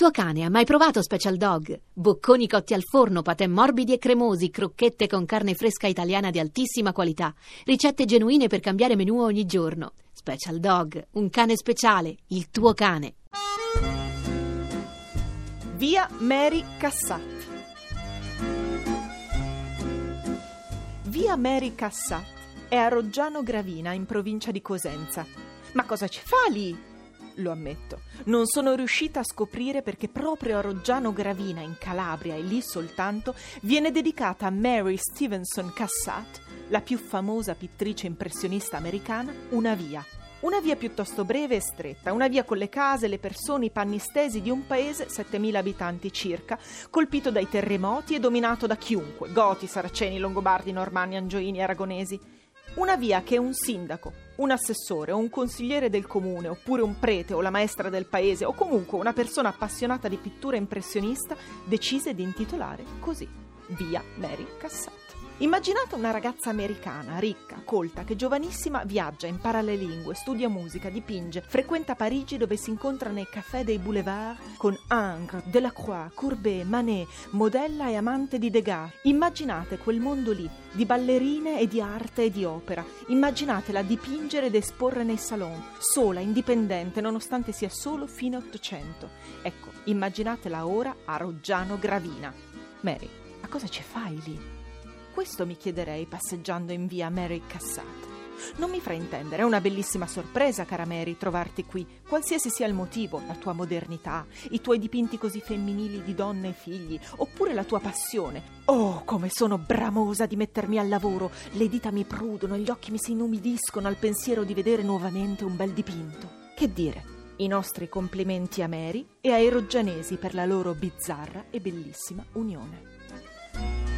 tuo cane ha mai provato Special Dog? Bocconi cotti al forno, patè morbidi e cremosi, crocchette con carne fresca italiana di altissima qualità, ricette genuine per cambiare menù ogni giorno. Special Dog, un cane speciale, il tuo cane. Via Mary Cassatt. Via Mary Cassatt è a Roggiano Gravina, in provincia di Cosenza. Ma cosa ci fa lì? Lo ammetto. Non sono riuscita a scoprire perché proprio a Roggiano Gravina, in Calabria, e lì soltanto, viene dedicata a Mary Stevenson Cassatt, la più famosa pittrice impressionista americana, una via. Una via piuttosto breve e stretta, una via con le case, le persone, i panni stesi di un paese, 7.000 abitanti circa, colpito dai terremoti e dominato da chiunque, goti, saraceni, longobardi, normanni, angioini, aragonesi. Una via che un sindaco, un assessore o un consigliere del comune, oppure un prete o la maestra del paese, o comunque una persona appassionata di pittura impressionista, decise di intitolare così Via Mary Cassatt. Immaginate una ragazza americana, ricca, colta, che giovanissima viaggia, impara le lingue, studia musica, dipinge, frequenta Parigi dove si incontra nei caffè dei boulevard con Ingres, Delacroix, Courbet, Manet, modella e amante di Degas. Immaginate quel mondo lì, di ballerine e di arte e di opera. Immaginatela dipingere ed esporre nei salon, sola, indipendente, nonostante sia solo fine Ottocento. Ecco, immaginatela ora a Roggiano Gravina. Mary, ma cosa ci fai lì? Questo mi chiederei passeggiando in via Mary Cassatt. Non mi fraintendere, è una bellissima sorpresa, cara Mary, trovarti qui, qualsiasi sia il motivo, la tua modernità, i tuoi dipinti così femminili di donne e figli, oppure la tua passione. Oh, come sono bramosa di mettermi al lavoro! Le dita mi prudono, gli occhi mi si inumidiscono al pensiero di vedere nuovamente un bel dipinto. Che dire? I nostri complimenti a Mary e ai roggianesi per la loro bizzarra e bellissima unione.